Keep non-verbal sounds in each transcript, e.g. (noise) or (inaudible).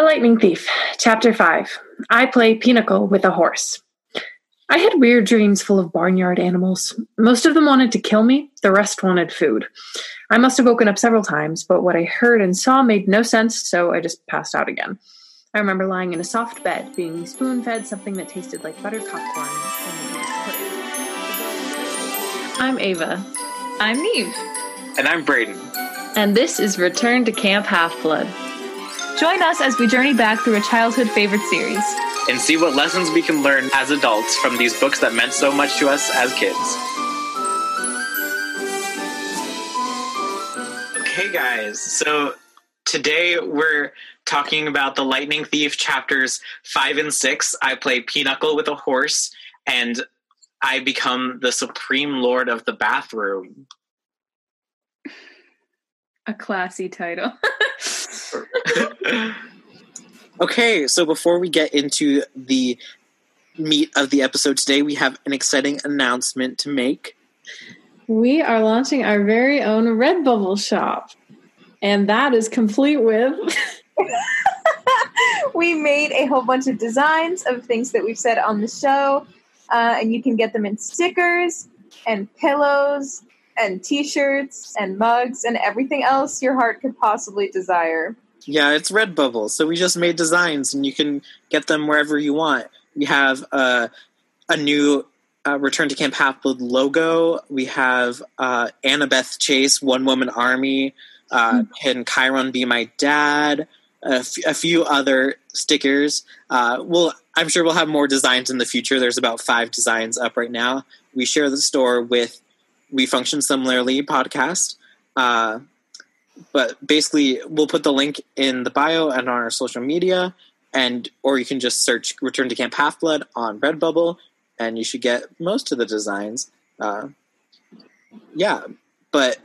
The Lightning Thief, Chapter 5. I play Pinochle with a horse. I had weird dreams full of barnyard animals. Most of them wanted to kill me, the rest wanted food. I must have woken up several times, but what I heard and saw made no sense, so I just passed out again. I remember lying in a soft bed, being spoon fed something that tasted like buttered popcorn. I'm Ava. I'm Neve. And I'm Braden. And this is Return to Camp Half Blood. Join us as we journey back through a childhood favorite series and see what lessons we can learn as adults from these books that meant so much to us as kids. Okay, guys, so today we're talking about The Lightning Thief chapters 5 and 6. I play Pinochle with a horse, and I become the supreme lord of the bathroom. A classy title. (laughs) okay, so before we get into the meat of the episode today, we have an exciting announcement to make. We are launching our very own Redbubble shop, and that is complete with. (laughs) we made a whole bunch of designs of things that we've said on the show, uh, and you can get them in stickers and pillows and t-shirts and mugs and everything else your heart could possibly desire. Yeah, it's Redbubble. So we just made designs and you can get them wherever you want. We have uh, a new uh, Return to Camp Half Blood logo. We have uh, Annabeth Chase, One Woman Army, uh, Can Chiron Be My Dad? A, f- a few other stickers. Uh, well, I'm sure we'll have more designs in the future. There's about five designs up right now. We share the store with We Function Similarly podcast. Uh, but basically, we'll put the link in the bio and on our social media, and or you can just search "Return to Camp Half Blood" on Redbubble, and you should get most of the designs. Uh, yeah, but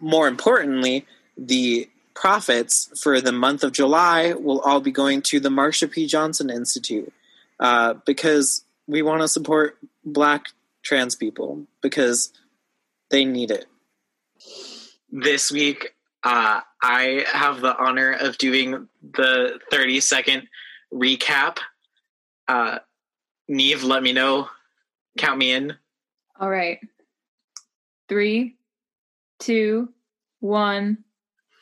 more importantly, the profits for the month of July will all be going to the Marsha P. Johnson Institute uh, because we want to support Black trans people because they need it. This week, uh, I have the honor of doing the 30 second recap. Uh, Neve, let me know. Count me in. All right. Three, two, one,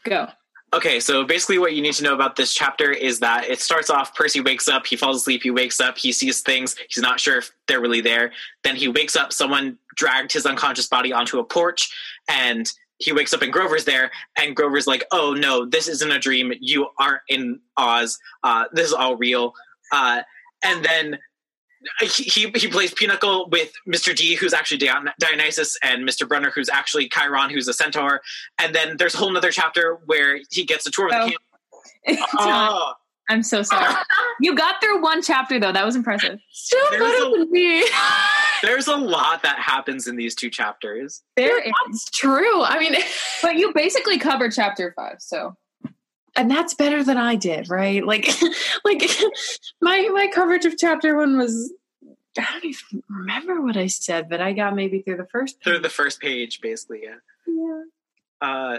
go. Okay, so basically, what you need to know about this chapter is that it starts off Percy wakes up, he falls asleep, he wakes up, he sees things, he's not sure if they're really there. Then he wakes up, someone dragged his unconscious body onto a porch, and he wakes up and Grover's there, and Grover's like, "Oh no, this isn't a dream. You aren't in Oz. Uh, this is all real." Uh, and then Uh, he, he plays Pinochle with Mr. D, who's actually Dion- Dionysus, and Mr. Brunner, who's actually Chiron, who's a centaur. And then there's a whole other chapter where he gets a tour of the oh. camp. (laughs) oh. I'm so sorry. (laughs) you got through one chapter though. That was impressive. Still better than me. (laughs) there's a lot that happens in these two chapters. There, that's true. I mean, but you basically covered chapter five, so and that's better than I did, right? Like, (laughs) like my my coverage of chapter one was. I don't even remember what I said, but I got maybe through the first page. through the first page, basically. Yeah. Yeah. Uh,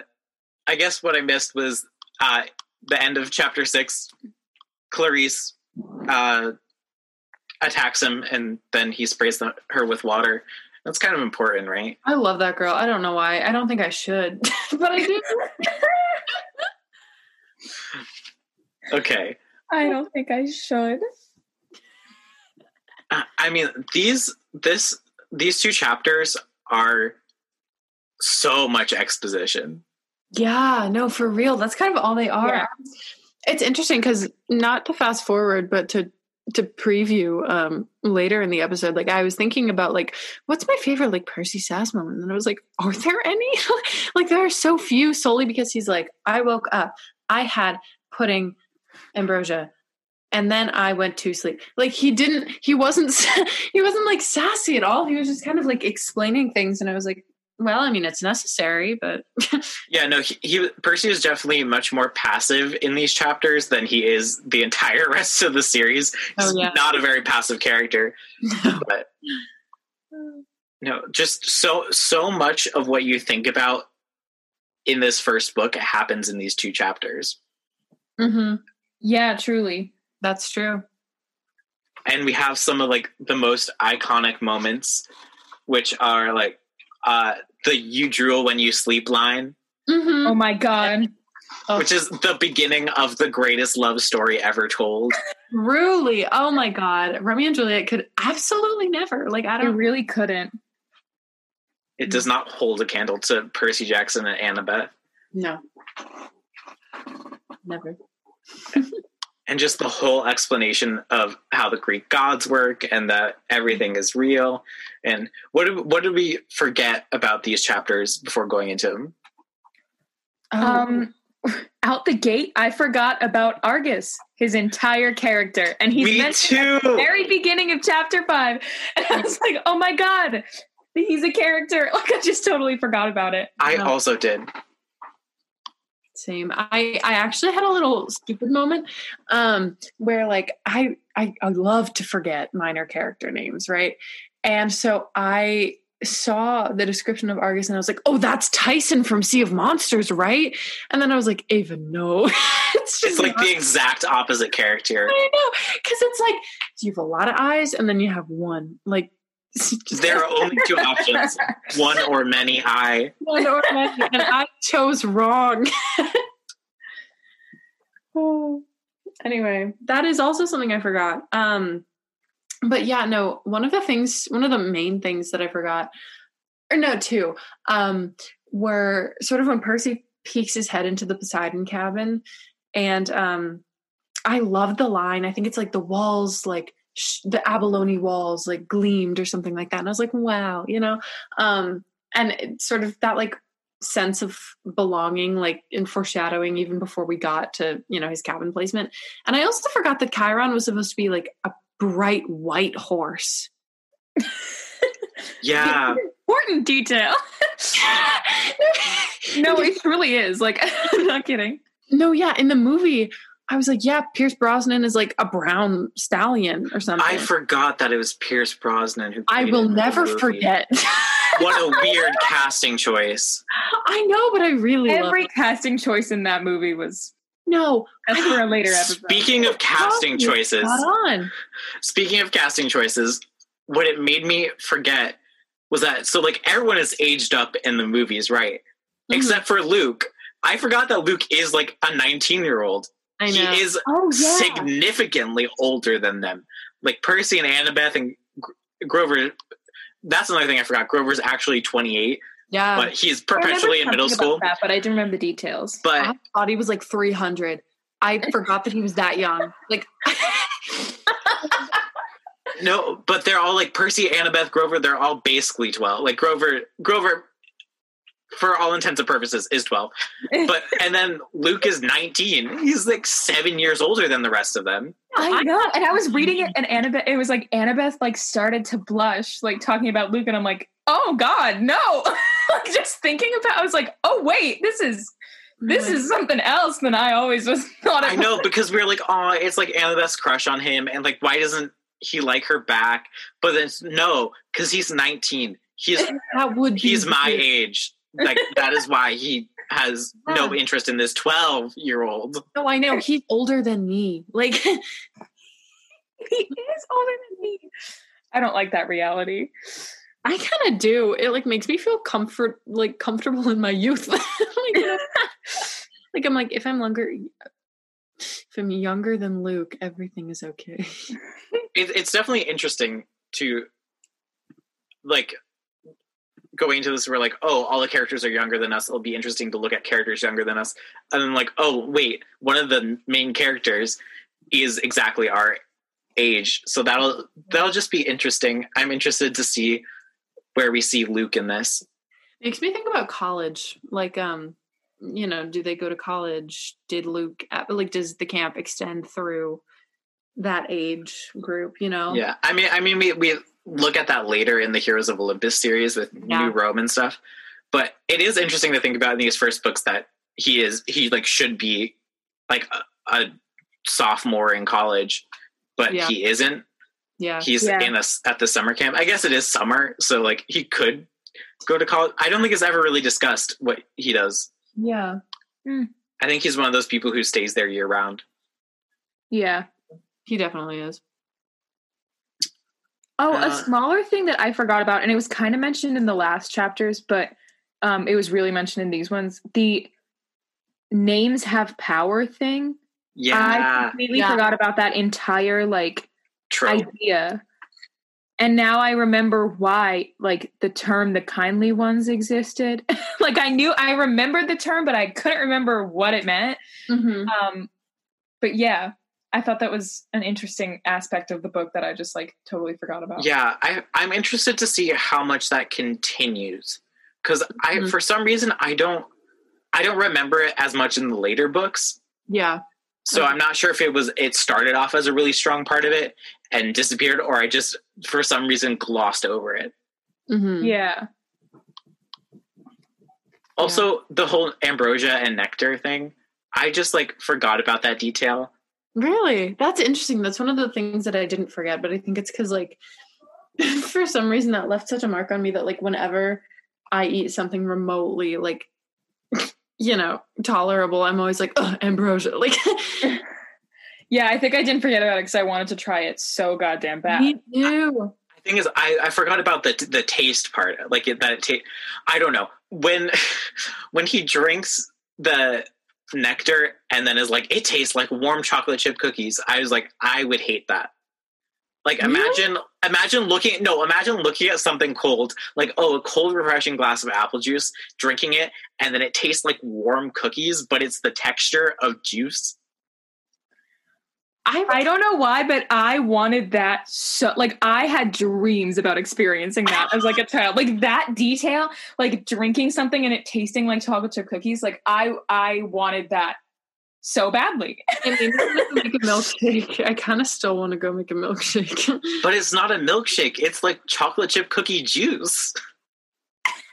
I guess what I missed was uh, the end of chapter six. Clarisse uh, attacks him, and then he sprays the, her with water. That's kind of important, right? I love that girl. I don't know why. I don't think I should, (laughs) but I do. (laughs) okay. I don't think I should. I mean, these this these two chapters are so much exposition. Yeah, no, for real. That's kind of all they are. Yeah. It's interesting because not to fast forward, but to to preview um later in the episode like i was thinking about like what's my favorite like percy sass moment and i was like are there any (laughs) like there are so few solely because he's like i woke up i had pudding ambrosia and then i went to sleep like he didn't he wasn't (laughs) he wasn't like sassy at all he was just kind of like explaining things and i was like well, I mean, it's necessary, but (laughs) yeah, no, he, he, Percy is definitely much more passive in these chapters than he is the entire (laughs) rest of the series. Oh, He's yeah. not a very passive character, no. but no, just so so much of what you think about in this first book happens in these two chapters. Mm-hmm. Yeah, truly. That's true. and we have some of like the most iconic moments, which are like uh, the "you drool when you sleep" line, Mm-hmm. Oh my god. Oh. which is the beginning of the greatest love story ever told. (laughs) Truly. Oh my God. Romeo and Juliet could absolutely never. Like, I I don't really couldn't. It does not hold a candle to Percy Jackson and Annabeth. No. Never. And just the whole explanation of how the Greek gods work and that everything is real. And what did, what did we forget about these chapters before going into them? Um, out the gate, I forgot about Argus, his entire character, and he's Me mentioned at the very beginning of chapter five, (laughs) and I was like, "Oh my god, he's a character!" (laughs) Like I just totally forgot about it. I No. also did. Same. I I actually had a little stupid moment um where like I I I love to forget minor character names, right? And so I saw the description of Argus and I was like, "Oh, that's Tyson from Sea of Monsters, right?" And then I was like, "Ava, no." (laughs) it's just It's like not- the exact opposite character. I know cuz it's like you have a lot of eyes and then you have one. Like (laughs) There are only two options (laughs) one or many I. one or many, and I chose wrong. oh. (laughs) Anyway, that is also something I forgot. Um, but yeah, no, one of the things, one of the main things that I forgot, or no, two, um, were sort of when Percy peeks his head into the Poseidon cabin, and um, I love the line. I think it's like the walls, like sh- the abalone walls, like gleamed or something like that. And I was like, wow, you know, um, and it sort of that like sense of belonging like in foreshadowing even before we got to you know his cabin placement and i also forgot that chiron was supposed to be like a bright white horse Yeah. Important detail. (laughs) (laughs) no, it truly is. Like, (laughs) I'm not kidding. no yeah in the movie i was like yeah pierce brosnan is like a brown stallion or something I forgot that it was Pierce Brosnan who I will it in the never movie. forget (laughs) What a weird casting choice. i know but i really Every love casting choice in that movie was no that's for a later episode. Speaking of casting Spot choices, on speaking of casting choices, what it made me forget was that so like everyone is aged up in the movies, right? Mhm. Except for Luke. I forgot that Luke is like a 19 year old. I He is oh yeah. significantly older than them. Like Percy and Annabeth and Grover. That's another thing I forgot. Grover's actually 28, yeah but he's I perpetually in middle school. that, but I didn't remember the details. But I thought he was like 300. I (laughs) forgot that he was that young. Like, (laughs) no, but they're all like Percy, Annabeth, Grover. They're all basically 12. Like Grover, Grover, for all intents and purposes, is 12. But and then Luke is 19. He's like seven years older than the rest of them. I know, and I was reading it, and Annabeth. It was like Annabeth like started to blush, like talking about Luke, and I'm like, oh God, no! (laughs) like just thinking about, I was like, oh wait, this is this is mm-hmm. something else than I always was (laughs) thought. I It know because we are like, oh, it's like Annabeth's crush on him, and like, why doesn't he like her back? But then it's- no, because he's 19. He's (laughs) that would be. he's my age. Like that is why he has no interest in this 12 year old. No, I know. He's older than me. Like, (laughs) he is older than me. I don't like that reality. I kind of do. It like makes me feel comfort, like comfortable in my youth. (laughs) like, you (laughs) know, like I'm like, if I'm younger, if I'm younger than Luke, everything is okay. It, it's definitely interesting to like going into this. We're like, oh, all the characters are younger than us. It'll be interesting to look at characters younger than us, and then like, oh, wait, one of the main characters is exactly our age. So that'll that'll just be interesting. I'm interested to see where we see Luke in this. Makes me think about college. Like, um, you know, do they go to college? Did Luke like does the camp extend through that age group? You know, Yeah, I mean, I mean, we we look at that later in the Heroes of Olympus series with Yeah. New Rome and stuff. But it is interesting to think about in these first books that he is he like should be like a, a sophomore in college, but Yeah. he isn't. yeah. He's Yeah. in a s at the summer camp. I guess it is summer, so like he could go to college. I don't think it's ever really discussed what he does. Yeah. Hmm. I think he's one of those people who stays there year round. Yeah. He definitely is. Oh, Uh, a smaller thing that I forgot about, and it was kind of mentioned in the last chapters, but um, it was really mentioned in these ones. The names have power thing. Yeah, I completely Yeah. forgot about that entire like true. idea. And now I remember why like the term the kindly ones existed. (laughs) like I knew I remembered the term, but I couldn't remember what it meant. Mm-hmm. Um but yeah, I thought that was an interesting aspect of the book that I just like totally forgot about. Yeah, I, I'm interested to see how much that continues because I, Mhm. for some reason, I don't, I don't remember it as much in the later books. Yeah. So Okay. I'm not sure if it was it started off as a really strong part of it and disappeared, or I just for some reason glossed over it. Mm-hmm. Yeah. Also, the whole ambrosia and nectar thing, I just like forgot about that detail. Really? That's interesting. That's one of the things that I didn't forget, but I think it's because, like, (laughs) for some reason that left such a mark on me that, like, whenever I eat something remotely, like, (laughs) you know, tolerable, I'm always like, oh, ambrosia. (laughs) Like, Yeah, I think I didn't forget about it because I wanted to try it so goddamn bad. me too. The thing is, I, I forgot about the the taste part. Like that, it ta- I don't know when when he drinks the nectar and then is like, it tastes like warm chocolate chip cookies. I was like, I would hate that. Like Really? imagine imagine looking no imagine looking at something cold like oh a cold refreshing glass of apple juice drinking it and then it tastes like warm cookies but it's the texture of juice I, I don't know why, but I wanted that so like I had dreams about experiencing that as like a child. Like that detail, like drinking something and it tasting like chocolate chip cookies, like I I wanted that so badly. I mean, make a milkshake. I kind of still want to go make a milkshake. (laughs) but it's not a milkshake it's like chocolate chip cookie juice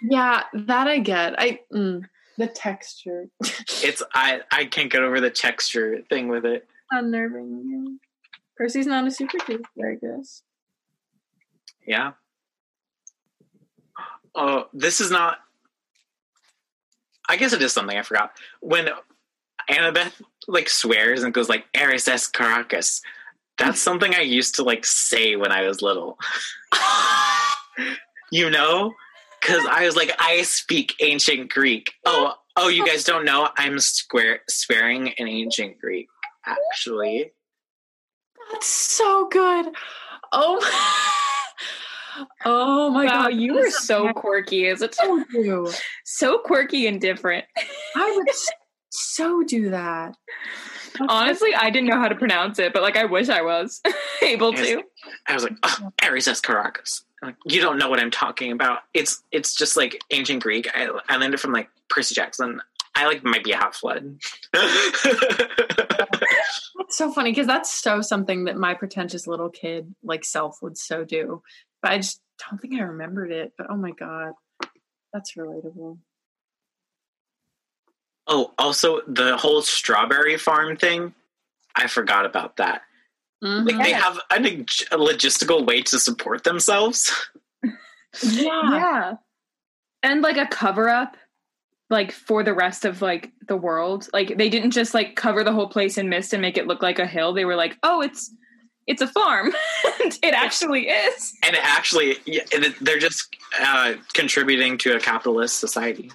yeah, that I get. I mm, the texture it's i i can't get over the texture thing with it unnerving. You. Percy's not a super taster, I guess. Yeah. Oh, this is not. I guess it is something I forgot. When Annabeth like swears and goes like "Eris es Caracas," that's (laughs) something I used to like say when I was little. (laughs) you know, because I was like, I speak ancient Greek. Oh, oh, you guys don't know? I'm square swearing in ancient Greek. Actually, That's so good. Oh, (laughs) oh my wow, god, you were so quirky as a child. so do. (laughs) So quirky and different. I would (laughs) so do that. Honestly, I didn't know how to pronounce it, but like I wish I was able to. I was like, oh, Ares es Caracas. Like, you don't know what I'm talking about. It's it's just like ancient Greek. I, I learned it from like Percy Jackson. I like might be a half flood. That's so funny because that's so something that my pretentious little kid like self would so do. But I just don't think I remembered it. But oh my god, that's relatable. oh, also the whole strawberry farm thing. I forgot about that. Mhm. Like they have a, a logistical way to support themselves. (laughs) yeah. Yeah. And like a cover up like for the rest of like the world. Like they didn't just like cover the whole place in mist and make it look like a hill. They were like, "Oh, it's it's a farm." (laughs) It actually is. and it actually, yeah, they're just uh, contributing to a capitalist society.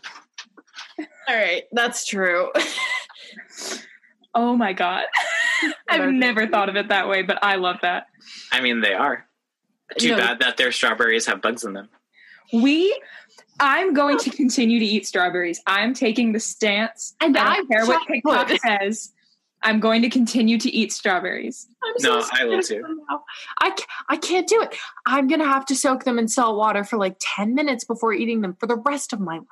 All right, that's true. (laughs) Oh my god. (laughs) I've never thought of it that way, but I love that. I mean, they are. Too No, bad that their strawberries have bugs in them. We I'm going to continue to eat strawberries. I'm taking the stance. And I I don't care what TikTok says. I'm going to continue to eat strawberries. I'm No, so I will too. I, I can't do it. I'm going to have to soak them in salt water for like 10 minutes before eating them for the rest of my life.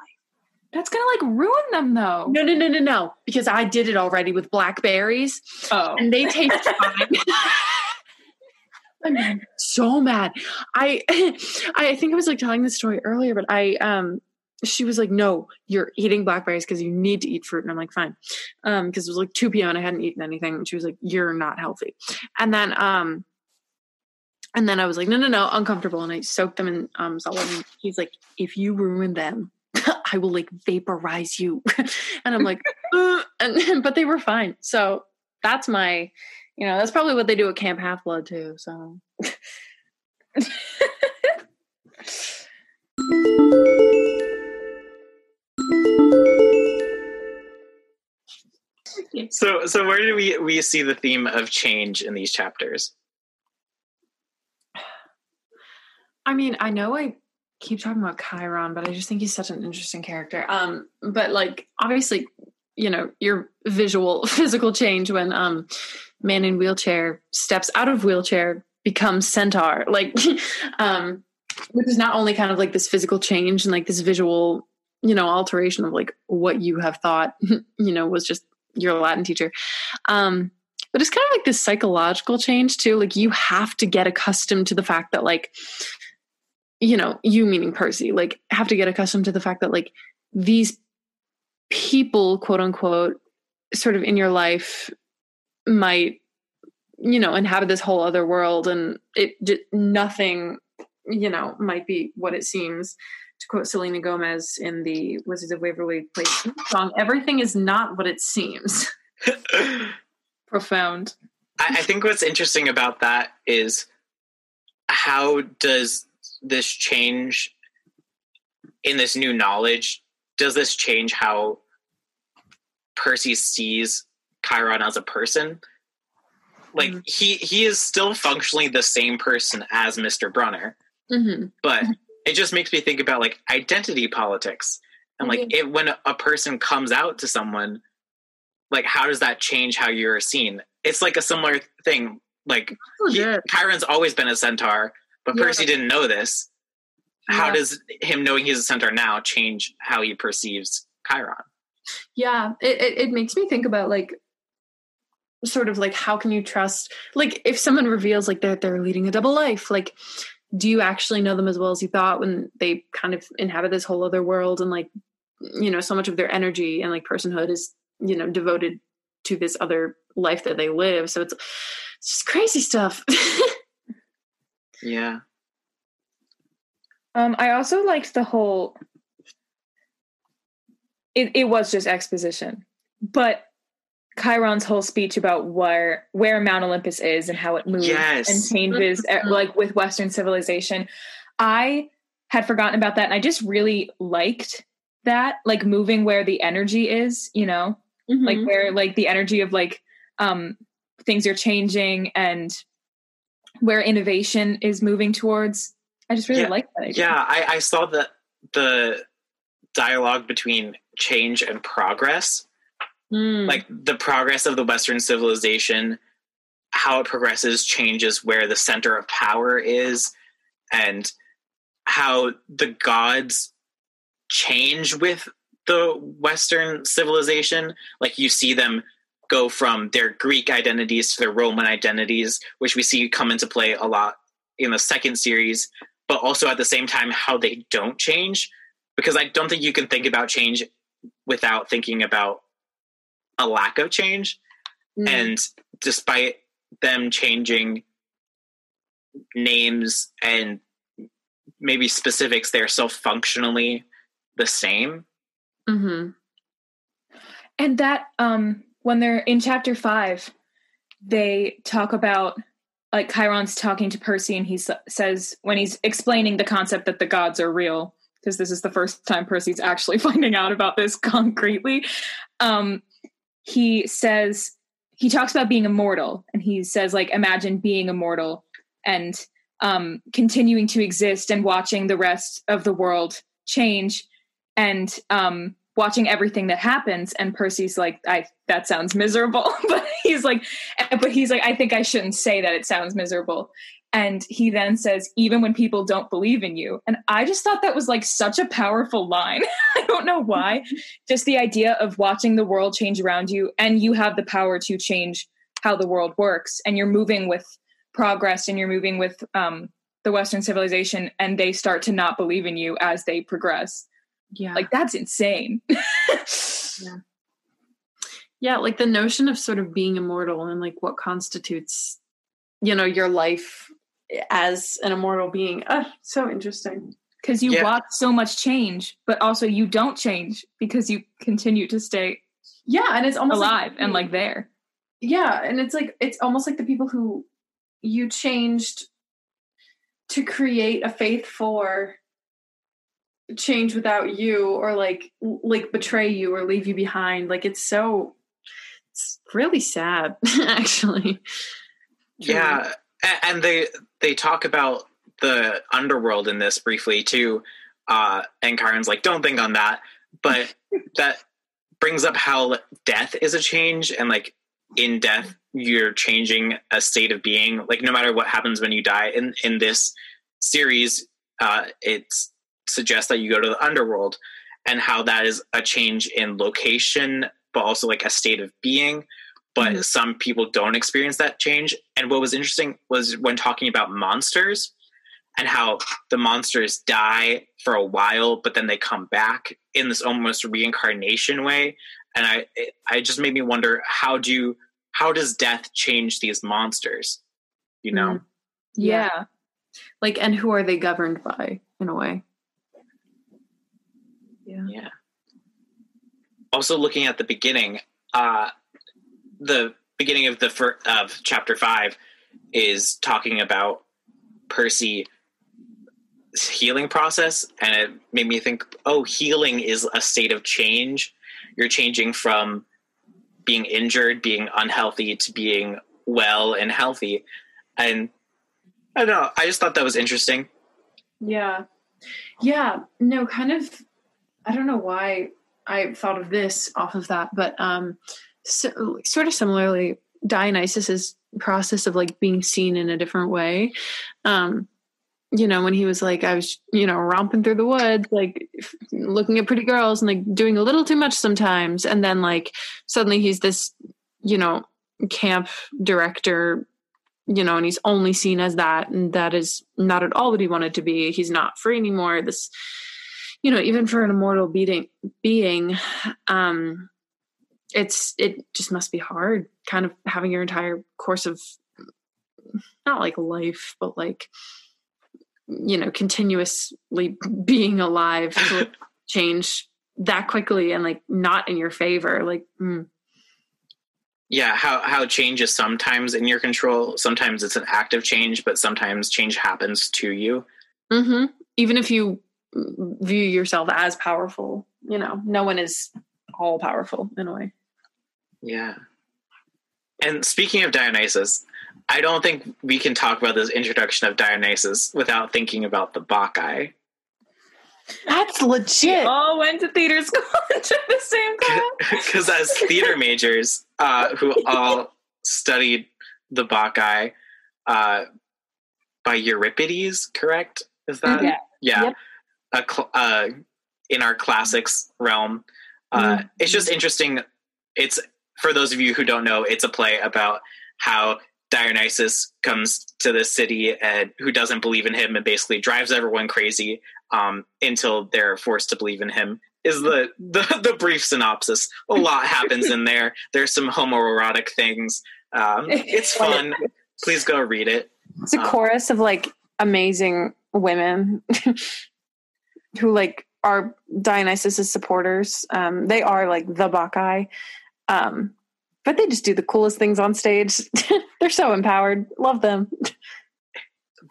That's gonna like ruin them though. No, no, no, no, no. Because I did it already with blackberries Oh. and they taste (laughs) fine. (laughs) I'm so mad. I (laughs) I think I was like telling this story earlier, but I um she was like, "No, you're eating blackberries because you need to eat fruit." And I'm like, "Fine," um because it was like 2 p.m. and I hadn't eaten anything. And she was like, "You're not healthy," and then um and then I was like, "No, no, no, uncomfortable," and I soaked them in um salt water. And he's like, "If you ruin them." (laughs) I will like vaporize you, (laughs) and I'm like, "Uh," and but they were fine. So that's my, you know, that's probably what they do at Camp Half Blood too. So. So, so where do we we see the theme of change in these chapters? I mean, I know I keep talking about Chiron, but I just think he's such an interesting character. Um, but like obviously, you know, your visual (laughs) physical change when um man in wheelchair steps out of wheelchair becomes centaur. (laughs) Like um which is not only kind of like this physical change and like this visual, you know, alteration of like what you have thought, (laughs) you know, was just your Latin teacher. Um, but it's kind of like this psychological change too. Like you have to get accustomed to the fact that like, you know, you meaning Percy, like have to get accustomed to the fact that like these people, quote unquote, sort of in your life might, you know, inhabit this whole other world and it just nothing, you know, might be what it seems to quote Selena Gomez in the Wizards of Waverly Place song, everything is not what it seems. (laughs) Profound. I, I think what's interesting about that is how does this change in this new knowledge? Does this change how Percy sees Chiron as a person? Like mm-hmm. he he is still functionally the same person as Mr. Brunner, mm-hmm. but it just makes me think about like identity politics and like mm-hmm. it, when a person comes out to someone like how does that change how you're seen it's like a similar thing like oh, he, chiron's always been a centaur but yeah. percy didn't know this yeah. how does him knowing he's a centaur now change how he perceives chiron yeah it, it, it makes me think about like sort of like how can you trust like if someone reveals like that they're leading a double life like do you actually know them as well as you thought when they kind of inhabit this whole other world and like you know so much of their energy and like personhood is you know devoted to this other life that they live. So it's, it's just crazy stuff. (laughs) Yeah. Um i also liked the whole it, it was just exposition but Chiron's whole speech about where where Mount Olympus is and how it moves yes. and changes eh, mm-hmm. like with Western civilization. I had forgotten about that and I just really liked that, like moving where the energy is, you know, mm-hmm. like where like the energy of like um things are changing and where innovation is moving towards. I just really yeah, like that. Idea. Yeah, I, I saw the the dialogue between change and progress Mm. Like the progress of the Western civilization, how it progresses changes where the center of power is, and how the gods change with the Western civilization. Like you see them go from their Greek identities to their Roman identities, which we see come into play a lot in the second series, but also at the same time how they don't change. Because I don't think you can think about change without thinking about a lack of change. Mm. And despite them changing names and maybe specifics, they're still functionally the same. Mm-hmm. And that, um, when they're in chapter five, they talk about like Chiron's talking to Percy, and he s- says when he's explaining the concept that the gods are real, because this is the first time Percy's actually (laughs) finding out about this concretely. Um, he says he talks about being immortal and he says like imagine being immortal and um, continuing to exist and watching the rest of the world change and um, watching everything that happens. And percy's like i that sounds miserable (laughs) but he's like but he's like i think i shouldn't say that it sounds miserable and he then says, even when people don't believe in you. And I just thought that was like such a powerful line. (laughs) I don't know why. just the idea of watching the world change around you and you have the power to change how the world works. And you're moving with progress and you're moving with um, the Western civilization and they start to not believe in you as they progress. Yeah. Like that's insane. (laughs) yeah. Yeah, like the notion of sort of being immortal and like what constitutes you know your life as an immortal being. Oh, so interesting. Because you yeah. watch so much change, but also you don't change because you continue to stay yeah, and it's almost alive like, and like there. yeah, and it's like it's almost like the people who you changed to create a faith for change without you or like like betray you or leave you behind like it's so it's really sad (laughs) actually yeah and they they talk about the underworld in this briefly too uh and chiron's like don't think on that but (laughs) that brings up how death is a change and like in death you're changing a state of being. Like no matter what happens when you die in in this series uh it's suggests that you go to the underworld and how that is a change in location but also like a state of being but mm-hmm. some people don't experience that change and what was interesting was when talking about monsters and how the monsters die for a while but then they come back in this almost reincarnation way and i i just made me wonder how do you, how does death change these monsters you know mm-hmm. yeah. yeah like and who are they governed by in a way yeah. Yeah. Also, looking at the beginning, uh, the beginning of the fir- of chapter five is talking about Percy healing process and it made me think oh healing is a state of change. You're changing from being injured being unhealthy to being well and healthy. And i don't know i just thought that was interesting. Yeah. Yeah no kind of I don't know why I thought of this off of that, but um, so, sort of similarly, Dionysus's process of like being seen in a different way. Um, you know, when he was like, I was, you know, romping through the woods, like looking at pretty girls and like doing a little too much sometimes. And then like suddenly he's this, you know, camp director, you know, and he's only seen as that. And that is not at all what he wanted to be. He's not free anymore. This, you know even for an immortal being being um it's it just must be hard kind of having your entire course of not like life but like you know continuously being alive to (laughs) change that quickly and like not in your favor like mm. yeah how how change is sometimes in your control sometimes it's an active change but sometimes change happens to you mm-hmm. even if you view yourself as powerful. You know, no one is all powerful in a way. Yeah. And speaking of Dionysus, I don't think we can talk about this introduction of Dionysus without thinking about the Bacchae. That's legit. We all went to theater school (laughs) at the same (laughs) time. Because as theater majors uh, who all studied the Bacchae uh, by Euripides, correct? Is that? Yeah. Yeah. Yep a cl- uh, in our classics realm. Uh, mm-hmm. It's just interesting. It's for those of you who don't know, it's a play about how Dionysus comes to the city and who doesn't believe in him and basically drives everyone crazy um, until they're forced to believe in him. Is the, the the brief synopsis? A lot (laughs) happens in there. There's some homoerotic things. Um, it's (laughs) fun. Please go read it. It's a um, chorus of like amazing women (laughs) who like are Dionysus's supporters. Um, they are like the Bacchae. Um, but they just do the coolest things on stage. (laughs) They're so empowered. Love them.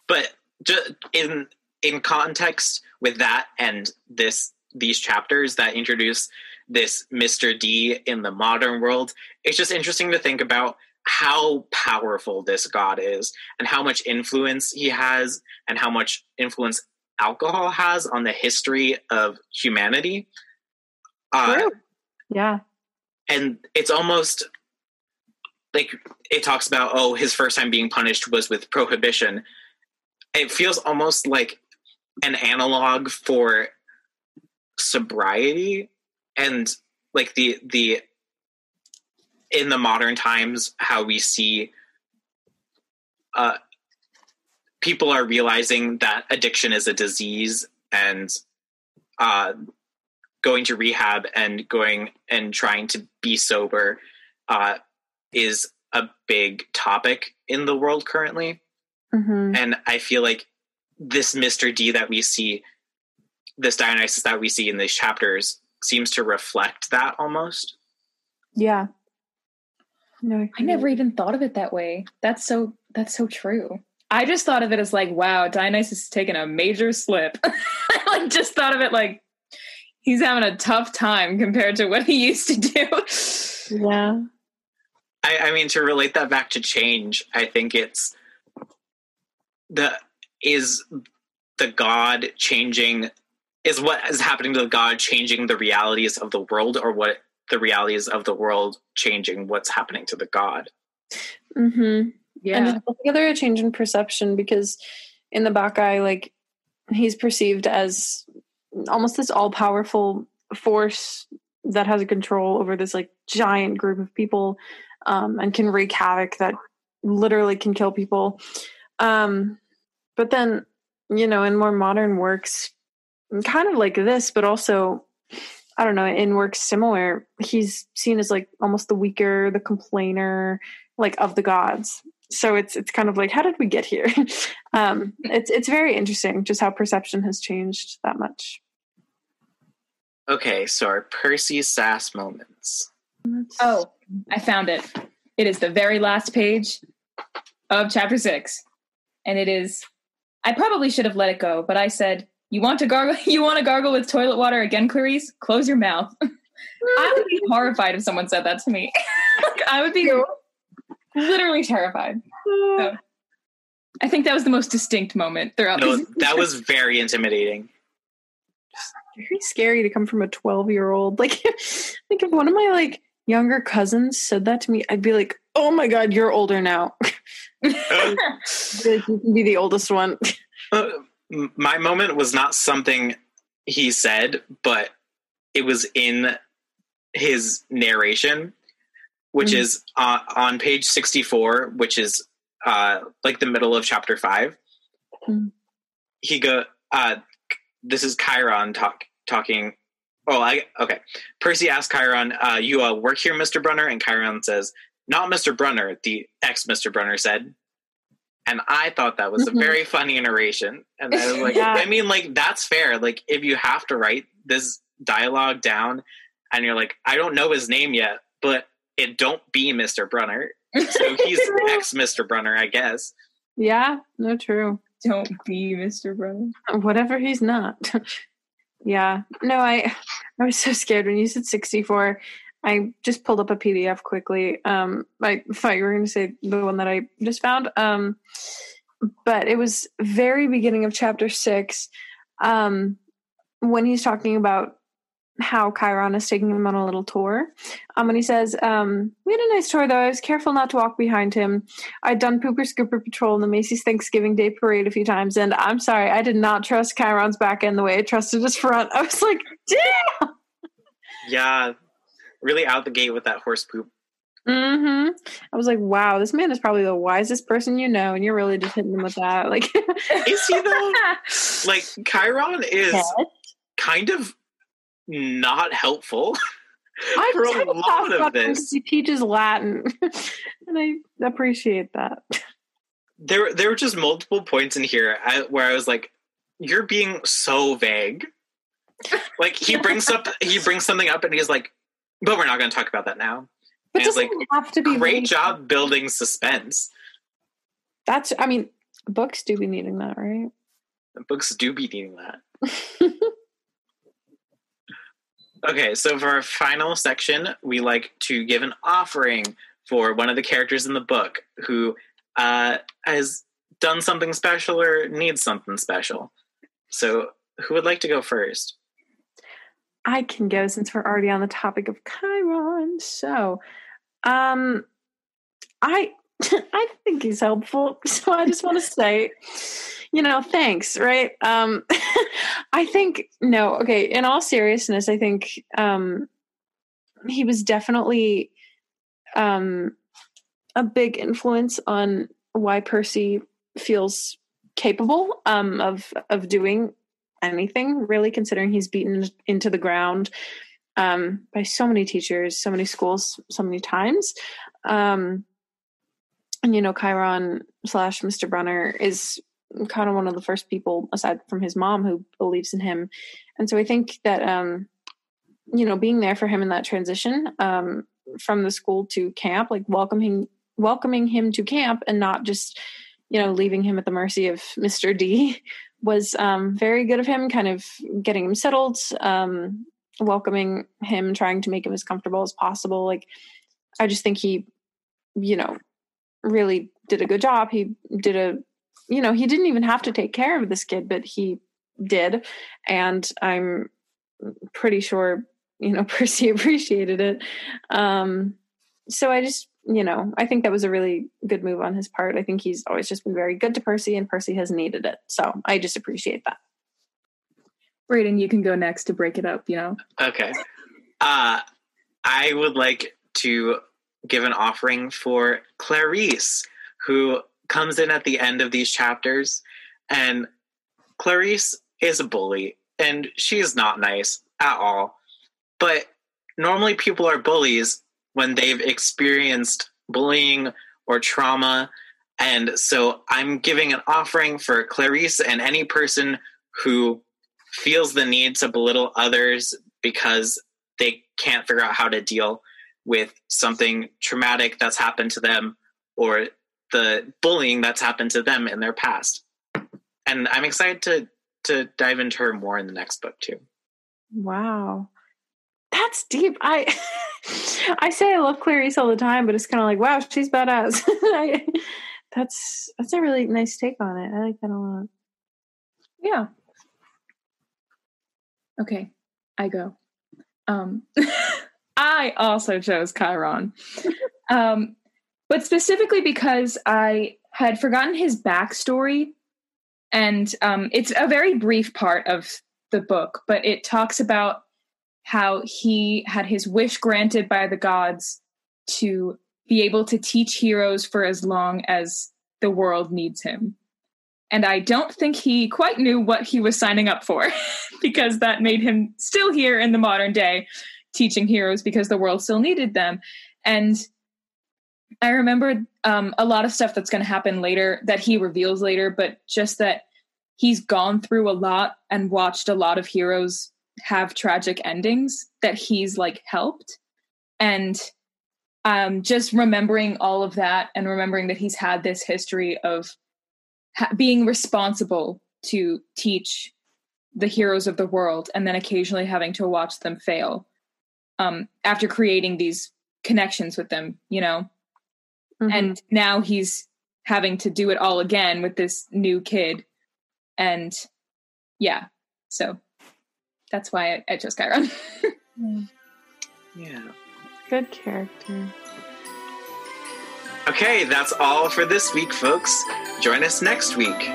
But just in in context with that and this these chapters that introduce this Mr. D in the modern world, it's just interesting to think about how powerful this god is and how much influence he has and how much influence alcohol has on the history of humanity. Uh, yeah. And it's almost like it talks about, oh, his first time being punished was with prohibition. It feels almost like an analog for sobriety and like the the in the modern times how we see uh people are realizing that addiction is a disease and uh, going to rehab and going and trying to be sober uh, is a big topic in the world currently. Mm-hmm. And I feel like this Mr. D that we see, this Dionysus that we see in these chapters, seems to reflect that almost. Yeah. No, I never even thought of it that way. That's so that's so true. I just thought of it as like, wow, Dionysus has taken a major slip. (laughs) I like just thought of it like he's having a tough time compared to what he used to do. Yeah. I, I mean, to relate that back to change, I think it's the is the god changing is what is happening to the god changing the realities of the world, or what the realities of the world changing what's happening to the god. Mm-hmm. Yeah. And there's altogether a change in perception because in the Bacchae, like he's perceived as almost this all powerful force that has a control over this like giant group of people um, and can wreak havoc that literally can kill people. Um, but then, you know, in more modern works, kind of like this, but also, I don't know, in works similar, he's seen as like almost the weaker, the complainer, like of the gods. So it's it's kind of like, how did we get here? (laughs) um, it's it's very interesting just how perception has changed that much. Okay, so our Percy Sass moments. Oh, I found it. It is the very last page of chapter six. And it is I probably should have let it go, but I said, You want to gargle (laughs) you want to gargle with toilet water again, Clarisse? Close your mouth. (laughs) I would be horrified if someone said that to me. like, I would be literally terrified. So, I think that was the most distinct moment throughout No, that was very intimidating. very scary to come from a 12 year old like (laughs) like if one of my like younger cousins said that to me i'd be like oh my god you're older now. (laughs) Be like, you can be the oldest one. (laughs) Uh, my moment was not something he said, but it was in his narration, which Mhm. is uh, on page 64, which is uh, like the middle of chapter 5. Mhm. He go, uh, this is Chiron talk, talking. Oh, I okay. Percy asks Chiron, uh, "You uh, work here, Mister Brunner?" And Chiron says, "Not Mister Brunner." The ex Mister Brunner said, and I thought that was Mhm. a very funny narration. And I was (laughs) like, Yeah. I mean, like that's fair. Like if you have to write this dialogue down, and you're like, I don't know his name yet, but it don't be Mister Brunner, so (laughs) he's ex Mister Brunner, I guess. yeah no true Don't be Mr. Brother. whatever he's not (laughs) yeah no i i was so scared when you said 64 i just pulled up a pdf quickly um i thought you were going to say the one that i just found um but it was very beginning of chapter six um when he's talking about how Chiron is taking him on a little tour. Um, and he says, um, We had a nice tour, though. I was careful not to walk behind him. I'd done Pooper Scooper Patrol in the Macy's Thanksgiving Day Parade a few times, and I'm sorry, I did not trust Chiron's back end the way I trusted his front. (laughs) I was like, Damn! Yeah, really out the gate with that horse poop. hmm I was like, Wow, this man is probably the wisest person you know, and you're really just hitting him with that. Like, Is he though? (laughs) like Chiron is kind of not helpful. I (laughs) for a lot of this. He teaches Latin, (laughs) and I appreciate that. there there were just multiple points in here where I was like, "You're being so vague." Like he (laughs) brings up he brings something up and he's like, "But we're not going to talk about that now." But it's doesn't like, have to be Great really- job building suspense. That's, I mean, books do be needing that, right? The books do be needing that. Okay, so for our final section, we like to give an offering for one of the characters in the book who uh, has done something special or needs something special. So, who would like to go first? I can go since we're already on the topic of Chiron. So, um, I (laughs) I think he's helpful. (laughs) So I just want to say, you know, thanks. Right? Um, (laughs) I think no. Okay. In all seriousness, I think um, he was definitely um a big influence on why Percy feels capable um of of doing anything really considering he's beaten into the ground um, by so many teachers so many schools so many times um, and you know chiron slash mr brunner is kind of one of the first people aside from his mom who believes in him and so i think that um, you know being there for him in that transition um, from the school to camp, like welcoming welcoming him to camp and not just you know leaving him at the mercy of Mr. D (laughs) was um, very good of him, kind of getting him settled, um, welcoming him, trying to make him as comfortable as possible. Like I just think he, you know, really did a good job. He did a, you know, he didn't even have to take care of this kid, but he did, and I'm pretty sure you know (laughs) Percy appreciated it. Um, so I just you know I think that was a really good move on his part. I think he's always just been very good to Percy, and Percy has needed it. So I just appreciate that. Braden, you can go next to break it up. You know. Okay. Uh, I would like to give an offering for Clarisse, who comes in at the end of these chapters, and Clarisse is a bully, and she is not nice at all. But normally people are bullies when they've experienced bullying or trauma. And so I'm giving an offering for Clarisse and any person who feels the need to belittle others because they can't figure out how to deal with something traumatic that's happened to them or the bullying that's happened to them in their past. And I'm excited to to dive into her more in the next book too. Wow that's deep. I (laughs) I say I love Clarisse all the time, but it's kind of like, wow, she's badass. (laughs) I, that's that's a really nice take on it. I like that a lot. Yeah. Okay, I go. Um, (laughs) I also chose Chiron, um, but specifically because I had forgotten his backstory, and um, it's a very brief part of the book, but it talks about how he had his wish granted by the gods to be able to teach heroes for as long as the world needs him. And I don't think he quite knew what he was signing up for (laughs) because that made him still here in the modern day teaching heroes because the world still needed them. And I remember um, a lot of stuff that's going to happen later that he reveals later, but just that he's gone through a lot and watched a lot of heroes have tragic endings that he's like helped and um just remembering all of that and remembering that he's had this history of ha- being responsible to teach the heroes of the world and then occasionally having to watch them fail um after creating these connections with them you know mm-hmm. and now he's having to do it all again with this new kid and yeah so that's why I, I chose Chiron. yeah. Good character. Okay, that's all for this week, folks. Join us next week.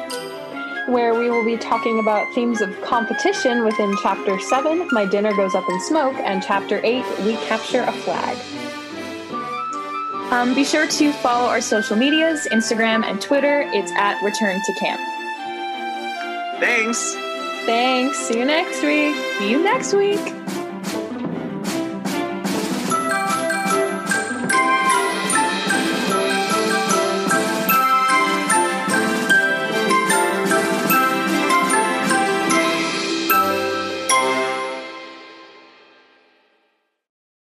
Where we will be talking about themes of competition within Chapter 7, My Dinner Goes Up in Smoke, and Chapter 8, We Capture a Flag. Um, be sure to follow our social medias Instagram and Twitter. It's at Return to Camp. Thanks. Thanks. See you next week. See you next week.